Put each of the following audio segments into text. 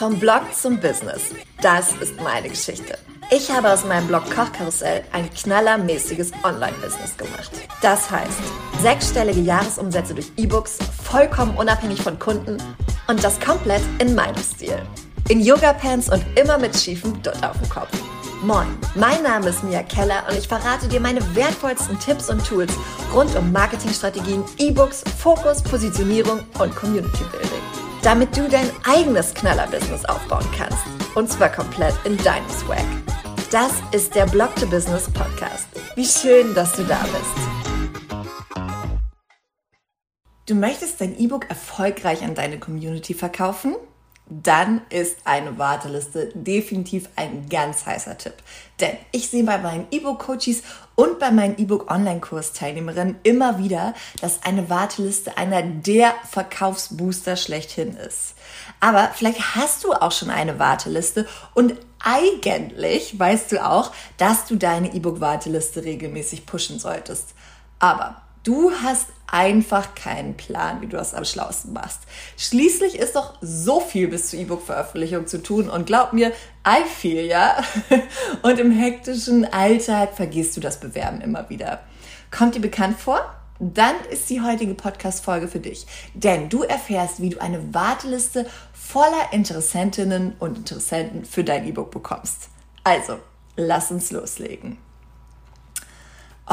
Vom Blog zum Business. Das ist meine Geschichte. Ich habe aus meinem Blog Kochkarussell ein knallermäßiges Online-Business gemacht. Das heißt, sechsstellige Jahresumsätze durch E-Books, vollkommen unabhängig von Kunden und das komplett in meinem Stil. In Yoga-Pants und immer mit schiefem Dutt auf dem Kopf. Moin, mein Name ist Mia Keller und ich verrate dir meine wertvollsten Tipps und Tools rund um Marketingstrategien, E-Books, Fokus, Positionierung und Community Building. Damit du dein eigenes Knaller-Business aufbauen kannst. Und zwar komplett in deinem Swag. Das ist der Blog to Business Podcast. Wie schön, dass du da bist. Du möchtest dein E-Book erfolgreich an deine Community verkaufen? Dann ist eine Warteliste definitiv ein ganz heißer Tipp. Denn ich sehe bei meinen E-Book-Coaches und bei meinen E-Book-Online-Kurs-Teilnehmerinnen immer wieder, dass eine Warteliste einer der Verkaufsbooster schlechthin ist. Aber vielleicht hast du auch schon eine Warteliste und eigentlich weißt du auch, dass du deine E-Book-Warteliste regelmäßig pushen solltest. Aber Du hast einfach keinen Plan, wie du das am schlausten machst. Schließlich ist doch so viel bis zur E-Book-Veröffentlichung zu tun und glaub mir, I feel ja. Und im hektischen Alltag vergisst du das Bewerben immer wieder. Kommt dir bekannt vor? Dann ist die heutige Podcast-Folge für dich. Denn du erfährst, wie du eine Warteliste voller Interessentinnen und Interessenten für dein E-Book bekommst. Also, lass uns loslegen.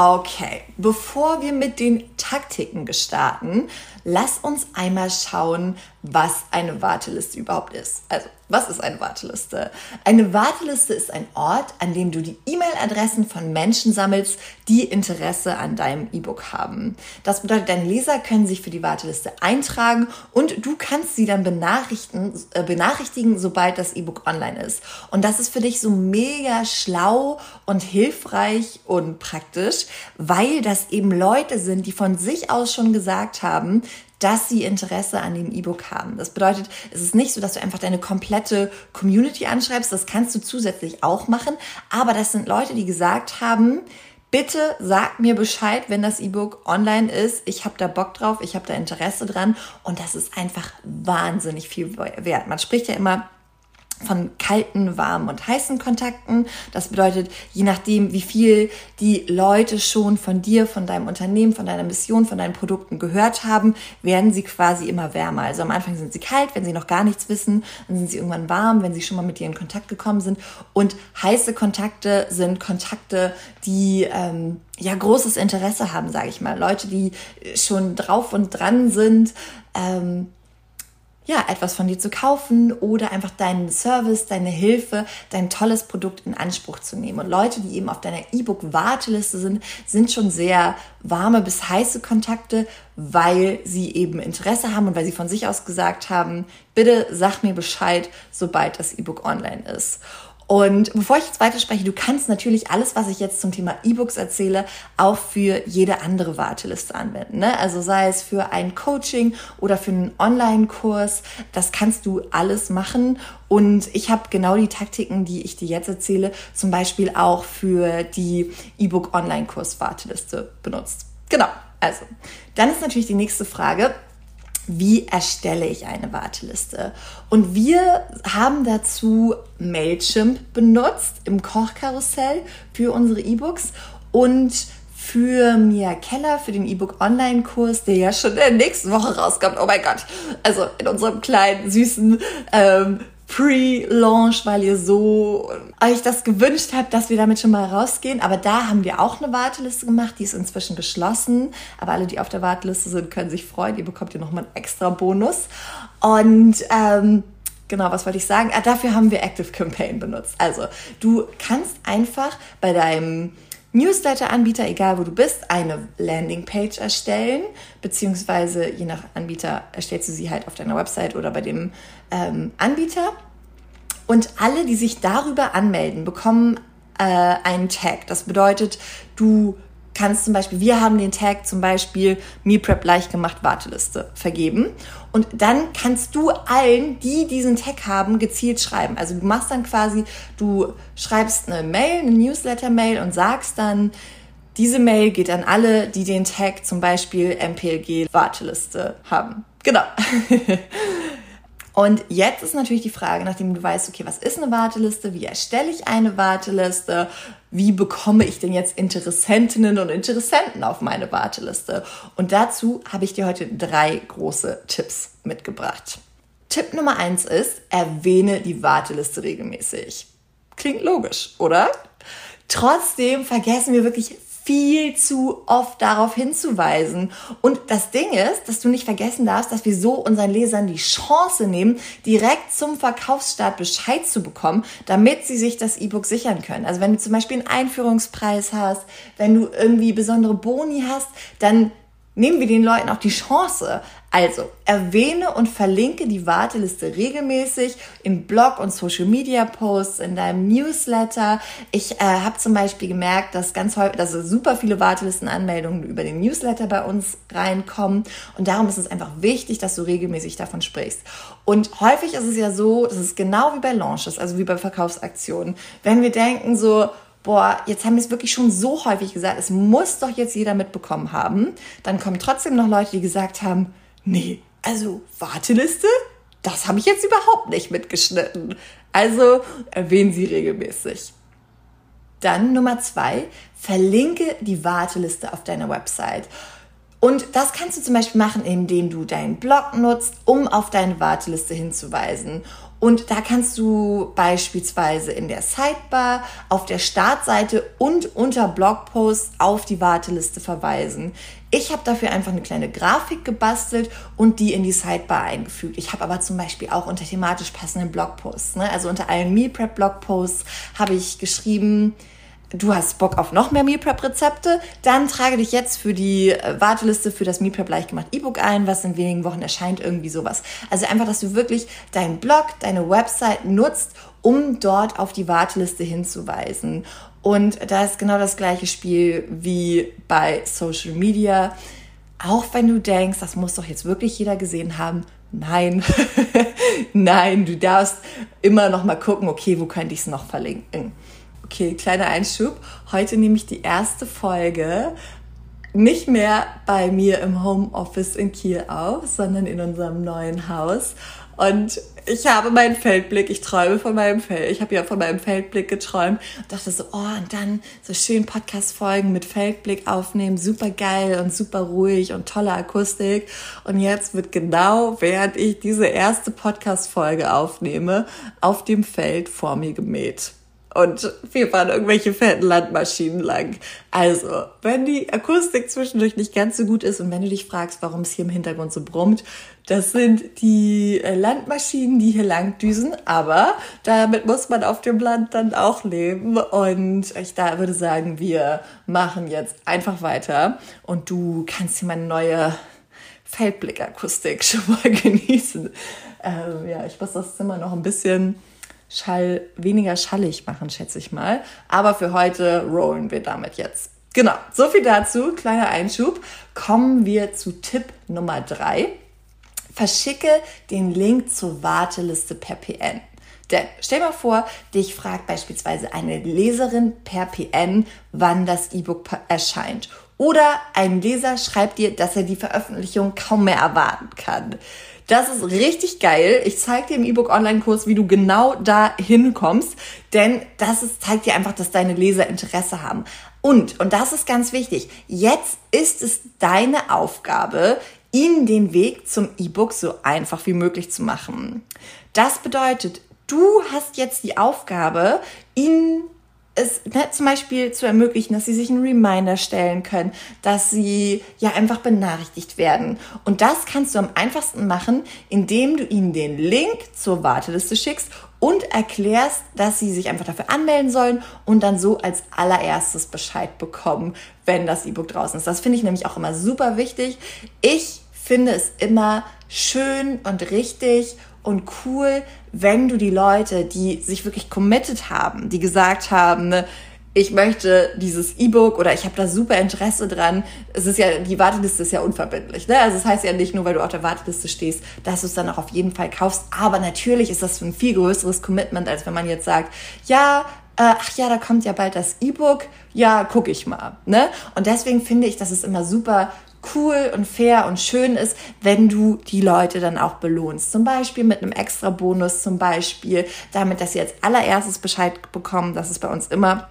Okay, bevor wir mit den Taktiken gestarten, lass uns einmal schauen, was eine Warteliste überhaupt ist. Also, was ist eine Warteliste? Eine Warteliste ist ein Ort, an dem du die E-Mail-Adressen von Menschen sammelst, die Interesse an deinem E-Book haben. Das bedeutet, deine Leser können sich für die Warteliste eintragen und du kannst sie dann benachrichtigen, äh, benachrichtigen sobald das E-Book online ist. Und das ist für dich so mega schlau und hilfreich und praktisch, weil das eben Leute sind, die von sich aus schon gesagt haben, dass sie Interesse an dem E-Book haben. Das bedeutet, es ist nicht so, dass du einfach deine komplette Community anschreibst. Das kannst du zusätzlich auch machen. Aber das sind Leute, die gesagt haben, Bitte sag mir Bescheid, wenn das E-Book online ist. Ich habe da Bock drauf, ich habe da Interesse dran und das ist einfach wahnsinnig viel wert. Man spricht ja immer von kalten, warmen und heißen Kontakten. Das bedeutet, je nachdem, wie viel die Leute schon von dir, von deinem Unternehmen, von deiner Mission, von deinen Produkten gehört haben, werden sie quasi immer wärmer. Also am Anfang sind sie kalt, wenn sie noch gar nichts wissen, dann sind sie irgendwann warm, wenn sie schon mal mit dir in Kontakt gekommen sind. Und heiße Kontakte sind Kontakte, die ähm, ja großes Interesse haben, sage ich mal. Leute, die schon drauf und dran sind. Ähm, ja, etwas von dir zu kaufen oder einfach deinen Service, deine Hilfe, dein tolles Produkt in Anspruch zu nehmen. Und Leute, die eben auf deiner E-Book-Warteliste sind, sind schon sehr warme bis heiße Kontakte, weil sie eben Interesse haben und weil sie von sich aus gesagt haben, bitte sag mir Bescheid, sobald das E-Book online ist. Und bevor ich jetzt weiterspreche, du kannst natürlich alles, was ich jetzt zum Thema E-Books erzähle, auch für jede andere Warteliste anwenden. Ne? Also sei es für ein Coaching oder für einen Online-Kurs, das kannst du alles machen. Und ich habe genau die Taktiken, die ich dir jetzt erzähle, zum Beispiel auch für die E-Book-Online-Kurs-Warteliste benutzt. Genau. Also, dann ist natürlich die nächste Frage, wie erstelle ich eine Warteliste? Und wir haben dazu Mailchimp benutzt im Kochkarussell für unsere E-Books und für Mia Keller, für den E-Book Online-Kurs, der ja schon in der nächsten Woche rauskommt. Oh mein Gott. Also in unserem kleinen, süßen ähm, Pre-Launch, weil ihr so euch das gewünscht habt, dass wir damit schon mal rausgehen. Aber da haben wir auch eine Warteliste gemacht, die ist inzwischen geschlossen. Aber alle, die auf der Warteliste sind, können sich freuen. Ihr bekommt hier nochmal einen extra Bonus. Und ähm, genau, was wollte ich sagen? Ah, dafür haben wir Active Campaign benutzt. Also, du kannst einfach bei deinem Newsletter-Anbieter, egal wo du bist, eine Landingpage erstellen, beziehungsweise je nach Anbieter erstellst du sie halt auf deiner Website oder bei dem ähm, Anbieter. Und alle, die sich darüber anmelden, bekommen äh, einen Tag. Das bedeutet, du kannst zum Beispiel, wir haben den Tag zum Beispiel MePrep leicht gemacht Warteliste vergeben. Und dann kannst du allen, die diesen Tag haben, gezielt schreiben. Also du machst dann quasi, du schreibst eine Mail, eine Newsletter-Mail und sagst dann, diese Mail geht an alle, die den Tag zum Beispiel MPLG Warteliste haben. Genau. Und jetzt ist natürlich die Frage, nachdem du weißt, okay, was ist eine Warteliste, wie erstelle ich eine Warteliste, wie bekomme ich denn jetzt Interessentinnen und Interessenten auf meine Warteliste? Und dazu habe ich dir heute drei große Tipps mitgebracht. Tipp Nummer eins ist, erwähne die Warteliste regelmäßig. Klingt logisch, oder? Trotzdem vergessen wir wirklich viel zu oft darauf hinzuweisen. Und das Ding ist, dass du nicht vergessen darfst, dass wir so unseren Lesern die Chance nehmen, direkt zum Verkaufsstart Bescheid zu bekommen, damit sie sich das E-Book sichern können. Also wenn du zum Beispiel einen Einführungspreis hast, wenn du irgendwie besondere Boni hast, dann nehmen wir den Leuten auch die Chance. Also erwähne und verlinke die Warteliste regelmäßig in Blog und Social Media Posts, in deinem Newsletter. Ich äh, habe zum Beispiel gemerkt, dass ganz häufig, dass super viele Wartelistenanmeldungen über den Newsletter bei uns reinkommen. Und darum ist es einfach wichtig, dass du regelmäßig davon sprichst. Und häufig ist es ja so, das ist genau wie bei Launches, also wie bei Verkaufsaktionen. Wenn wir denken so, boah, jetzt haben wir es wirklich schon so häufig gesagt, es muss doch jetzt jeder mitbekommen haben. Dann kommen trotzdem noch Leute, die gesagt haben, nee, also Warteliste, das habe ich jetzt überhaupt nicht mitgeschnitten. Also erwähnen Sie regelmäßig. Dann Nummer zwei, verlinke die Warteliste auf deiner Website. Und das kannst du zum Beispiel machen, indem du deinen Blog nutzt, um auf deine Warteliste hinzuweisen. Und da kannst du beispielsweise in der Sidebar, auf der Startseite und unter Blogposts auf die Warteliste verweisen. Ich habe dafür einfach eine kleine Grafik gebastelt und die in die Sidebar eingefügt. Ich habe aber zum Beispiel auch unter thematisch passenden Blogposts, ne? also unter allen Meal Prep Blogposts habe ich geschrieben, du hast Bock auf noch mehr Meal Prep Rezepte, dann trage dich jetzt für die äh, Warteliste für das Meal Prep leicht gemacht E-Book ein, was in wenigen Wochen erscheint, irgendwie sowas. Also einfach, dass du wirklich deinen Blog, deine Website nutzt, um dort auf die Warteliste hinzuweisen. Und da ist genau das gleiche Spiel wie bei Social Media. Auch wenn du denkst, das muss doch jetzt wirklich jeder gesehen haben, Nein, nein, du darfst immer noch mal gucken, okay, wo könnte ich es noch verlinken? Okay, kleiner Einschub. Heute nehme ich die erste Folge nicht mehr bei mir im Homeoffice in Kiel auf, sondern in unserem neuen Haus. Und ich habe meinen Feldblick, ich träume von meinem Feld. Ich habe ja von meinem Feldblick geträumt und dachte so, oh, und dann so schön Podcast-Folgen mit Feldblick aufnehmen, super geil und super ruhig und tolle Akustik. Und jetzt wird genau, während ich diese erste Podcast-Folge aufnehme, auf dem Feld vor mir gemäht und wir fahren irgendwelche fetten Landmaschinen lang. Also, wenn die Akustik zwischendurch nicht ganz so gut ist und wenn du dich fragst, warum es hier im Hintergrund so brummt, das sind die äh, Landmaschinen, die hier lang düsen, aber damit muss man auf dem Land dann auch leben und ich da würde sagen, wir machen jetzt einfach weiter und du kannst hier meine neue Feldblickakustik schon mal genießen. Ähm, ja, ich muss das Zimmer noch ein bisschen Schall, weniger schallig machen, schätze ich mal. Aber für heute rollen wir damit jetzt. Genau, so viel dazu, kleiner Einschub. Kommen wir zu Tipp Nummer drei. Verschicke den Link zur Warteliste per PN. Denn stell mal vor, dich fragt beispielsweise eine Leserin per PN, wann das E-Book erscheint. Oder ein Leser schreibt dir, dass er die Veröffentlichung kaum mehr erwarten kann. Das ist richtig geil. Ich zeige dir im E-Book Online-Kurs, wie du genau da hinkommst, denn das ist, zeigt dir einfach, dass deine Leser Interesse haben. Und, und das ist ganz wichtig, jetzt ist es deine Aufgabe, ihnen den Weg zum E-Book so einfach wie möglich zu machen. Das bedeutet, du hast jetzt die Aufgabe, ihnen es ne, zum Beispiel zu ermöglichen, dass sie sich einen Reminder stellen können, dass sie ja einfach benachrichtigt werden. Und das kannst du am einfachsten machen, indem du ihnen den Link zur Warteliste schickst und erklärst, dass sie sich einfach dafür anmelden sollen und dann so als allererstes Bescheid bekommen, wenn das E-Book draußen ist. Das finde ich nämlich auch immer super wichtig. Ich finde es immer schön und richtig und cool, wenn du die Leute, die sich wirklich committed haben, die gesagt haben, ne, ich möchte dieses E-Book oder ich habe da super Interesse dran. Es ist ja, die Warteliste ist ja unverbindlich. Ne? Also es das heißt ja nicht nur, weil du auf der Warteliste stehst, dass du es dann auch auf jeden Fall kaufst. Aber natürlich ist das ein viel größeres Commitment, als wenn man jetzt sagt, ja, äh, ach ja, da kommt ja bald das E-Book, ja, guck ich mal. Ne? Und deswegen finde ich, dass es immer super cool und fair und schön ist, wenn du die Leute dann auch belohnst. Zum Beispiel mit einem extra Bonus, zum Beispiel damit, dass sie als allererstes Bescheid bekommen. Das ist bei uns immer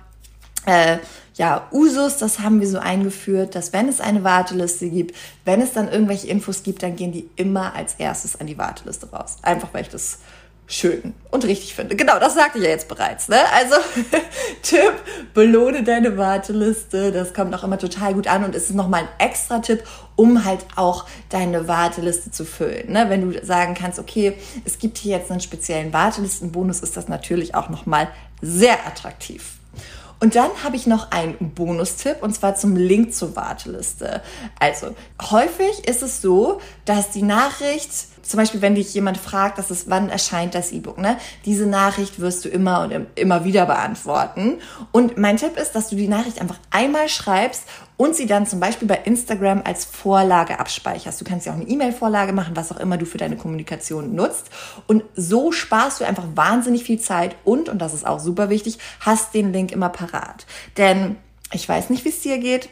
äh, ja, Usus, das haben wir so eingeführt, dass wenn es eine Warteliste gibt, wenn es dann irgendwelche Infos gibt, dann gehen die immer als erstes an die Warteliste raus. Einfach weil ich das schön und richtig finde. Genau, das sagte ich ja jetzt bereits. Ne? Also Tipp, belohne deine Warteliste. Das kommt auch immer total gut an und ist nochmal ein extra Tipp, um halt auch deine Warteliste zu füllen. Ne? Wenn du sagen kannst, okay, es gibt hier jetzt einen speziellen Wartelistenbonus, ist das natürlich auch nochmal sehr attraktiv. Und dann habe ich noch einen Bonustipp und zwar zum Link zur Warteliste. Also häufig ist es so, dass die Nachricht zum Beispiel, wenn dich jemand fragt, dass es, wann erscheint das E-Book, ne? Diese Nachricht wirst du immer und immer wieder beantworten. Und mein Tipp ist, dass du die Nachricht einfach einmal schreibst und sie dann zum Beispiel bei Instagram als Vorlage abspeicherst. Du kannst ja auch eine E-Mail-Vorlage machen, was auch immer du für deine Kommunikation nutzt. Und so sparst du einfach wahnsinnig viel Zeit und, und das ist auch super wichtig, hast den Link immer parat. Denn ich weiß nicht, wie es dir geht.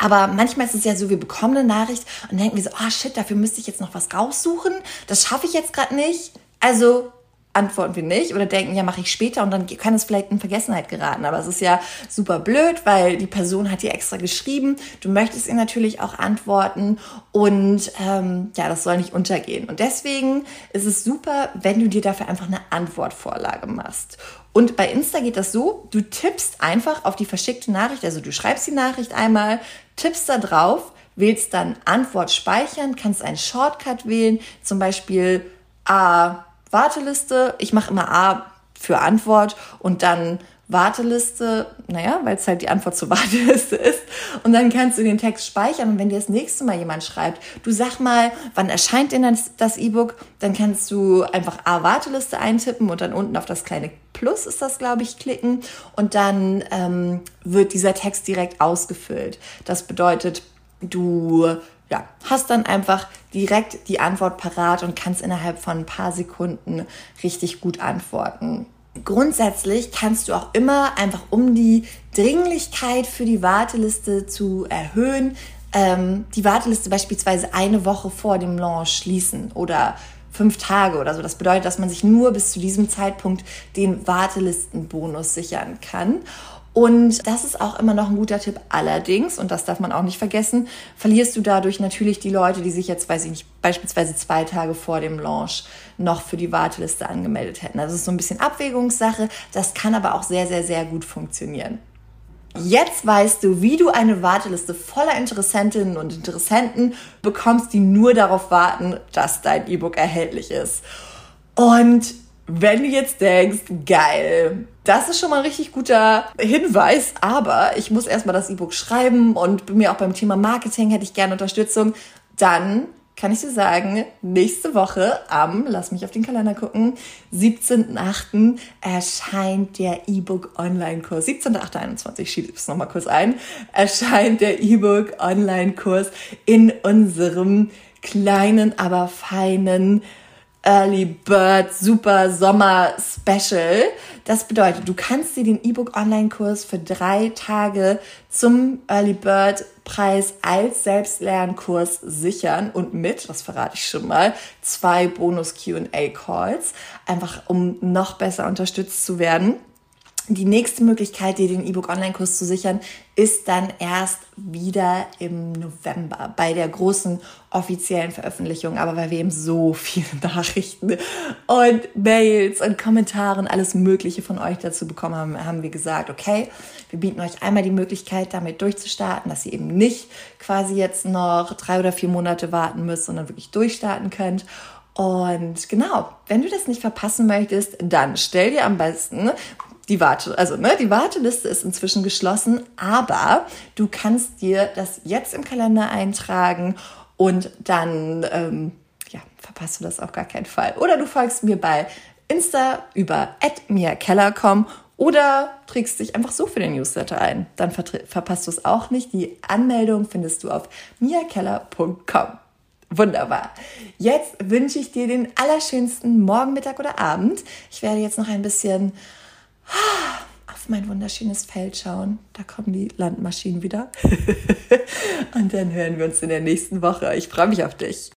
Aber manchmal ist es ja so, wir bekommen eine Nachricht und denken wir so, oh shit, dafür müsste ich jetzt noch was raussuchen. Das schaffe ich jetzt gerade nicht. Also antworten wir nicht oder denken, ja, mache ich später und dann kann es vielleicht in Vergessenheit geraten. Aber es ist ja super blöd, weil die Person hat dir extra geschrieben. Du möchtest ihr natürlich auch antworten und ähm, ja, das soll nicht untergehen. Und deswegen ist es super, wenn du dir dafür einfach eine Antwortvorlage machst. Und bei Insta geht das so, du tippst einfach auf die verschickte Nachricht, also du schreibst die Nachricht einmal, tippst da drauf, wählst dann Antwort speichern, kannst einen Shortcut wählen, zum Beispiel A, Warteliste. Ich mache immer A für Antwort und dann Warteliste, naja, weil es halt die Antwort zur Warteliste ist. Und dann kannst du den Text speichern und wenn dir das nächste Mal jemand schreibt, du sag mal, wann erscheint denn das E-Book, dann kannst du einfach A Warteliste eintippen und dann unten auf das kleine Plus ist das, glaube ich, klicken und dann ähm, wird dieser Text direkt ausgefüllt. Das bedeutet, du ja, hast dann einfach direkt die Antwort parat und kannst innerhalb von ein paar Sekunden richtig gut antworten. Grundsätzlich kannst du auch immer einfach, um die Dringlichkeit für die Warteliste zu erhöhen, ähm, die Warteliste beispielsweise eine Woche vor dem Launch schließen oder fünf Tage oder so. Das bedeutet, dass man sich nur bis zu diesem Zeitpunkt den Wartelistenbonus sichern kann. Und das ist auch immer noch ein guter Tipp. Allerdings, und das darf man auch nicht vergessen, verlierst du dadurch natürlich die Leute, die sich jetzt, weiß ich nicht, beispielsweise zwei Tage vor dem Launch noch für die Warteliste angemeldet hätten. Also es ist so ein bisschen Abwägungssache. Das kann aber auch sehr, sehr, sehr gut funktionieren. Jetzt weißt du, wie du eine Warteliste voller Interessentinnen und Interessenten bekommst, die nur darauf warten, dass dein E-Book erhältlich ist. Und wenn du jetzt denkst, geil, das ist schon mal ein richtig guter Hinweis, aber ich muss erstmal das E-Book schreiben und bei mir auch beim Thema Marketing hätte ich gerne Unterstützung, dann kann ich dir sagen, nächste Woche am, lass mich auf den Kalender gucken, 17.8. erscheint der E-Book Online-Kurs. 17.8.21, schiebe es nochmal kurz ein, erscheint der E-Book Online-Kurs in unserem kleinen, aber feinen Early Bird Super Sommer Special. Das bedeutet, du kannst dir den E-Book Online-Kurs für drei Tage zum Early Bird Preis als Selbstlernkurs sichern und mit, das verrate ich schon mal, zwei Bonus Q&A Calls, einfach um noch besser unterstützt zu werden. Die nächste Möglichkeit, dir den E-Book Online-Kurs zu sichern, ist dann erst wieder im November bei der großen offiziellen Veröffentlichung. Aber weil wir eben so viele Nachrichten und Mails und Kommentare und alles Mögliche von euch dazu bekommen haben, haben wir gesagt, okay, wir bieten euch einmal die Möglichkeit, damit durchzustarten, dass ihr eben nicht quasi jetzt noch drei oder vier Monate warten müsst, sondern wirklich durchstarten könnt. Und genau, wenn du das nicht verpassen möchtest, dann stell dir am besten die Warte, also ne, die Warteliste ist inzwischen geschlossen, aber du kannst dir das jetzt im Kalender eintragen und dann ähm, ja, verpasst du das auf gar keinen Fall. Oder du folgst mir bei Insta über @miakeller.com oder trägst dich einfach so für den Newsletter ein. Dann verpasst du es auch nicht. Die Anmeldung findest du auf miakeller.com. Wunderbar. Jetzt wünsche ich dir den allerschönsten Morgen, Mittag oder Abend. Ich werde jetzt noch ein bisschen auf mein wunderschönes Feld schauen. Da kommen die Landmaschinen wieder. Und dann hören wir uns in der nächsten Woche. Ich freue mich auf dich.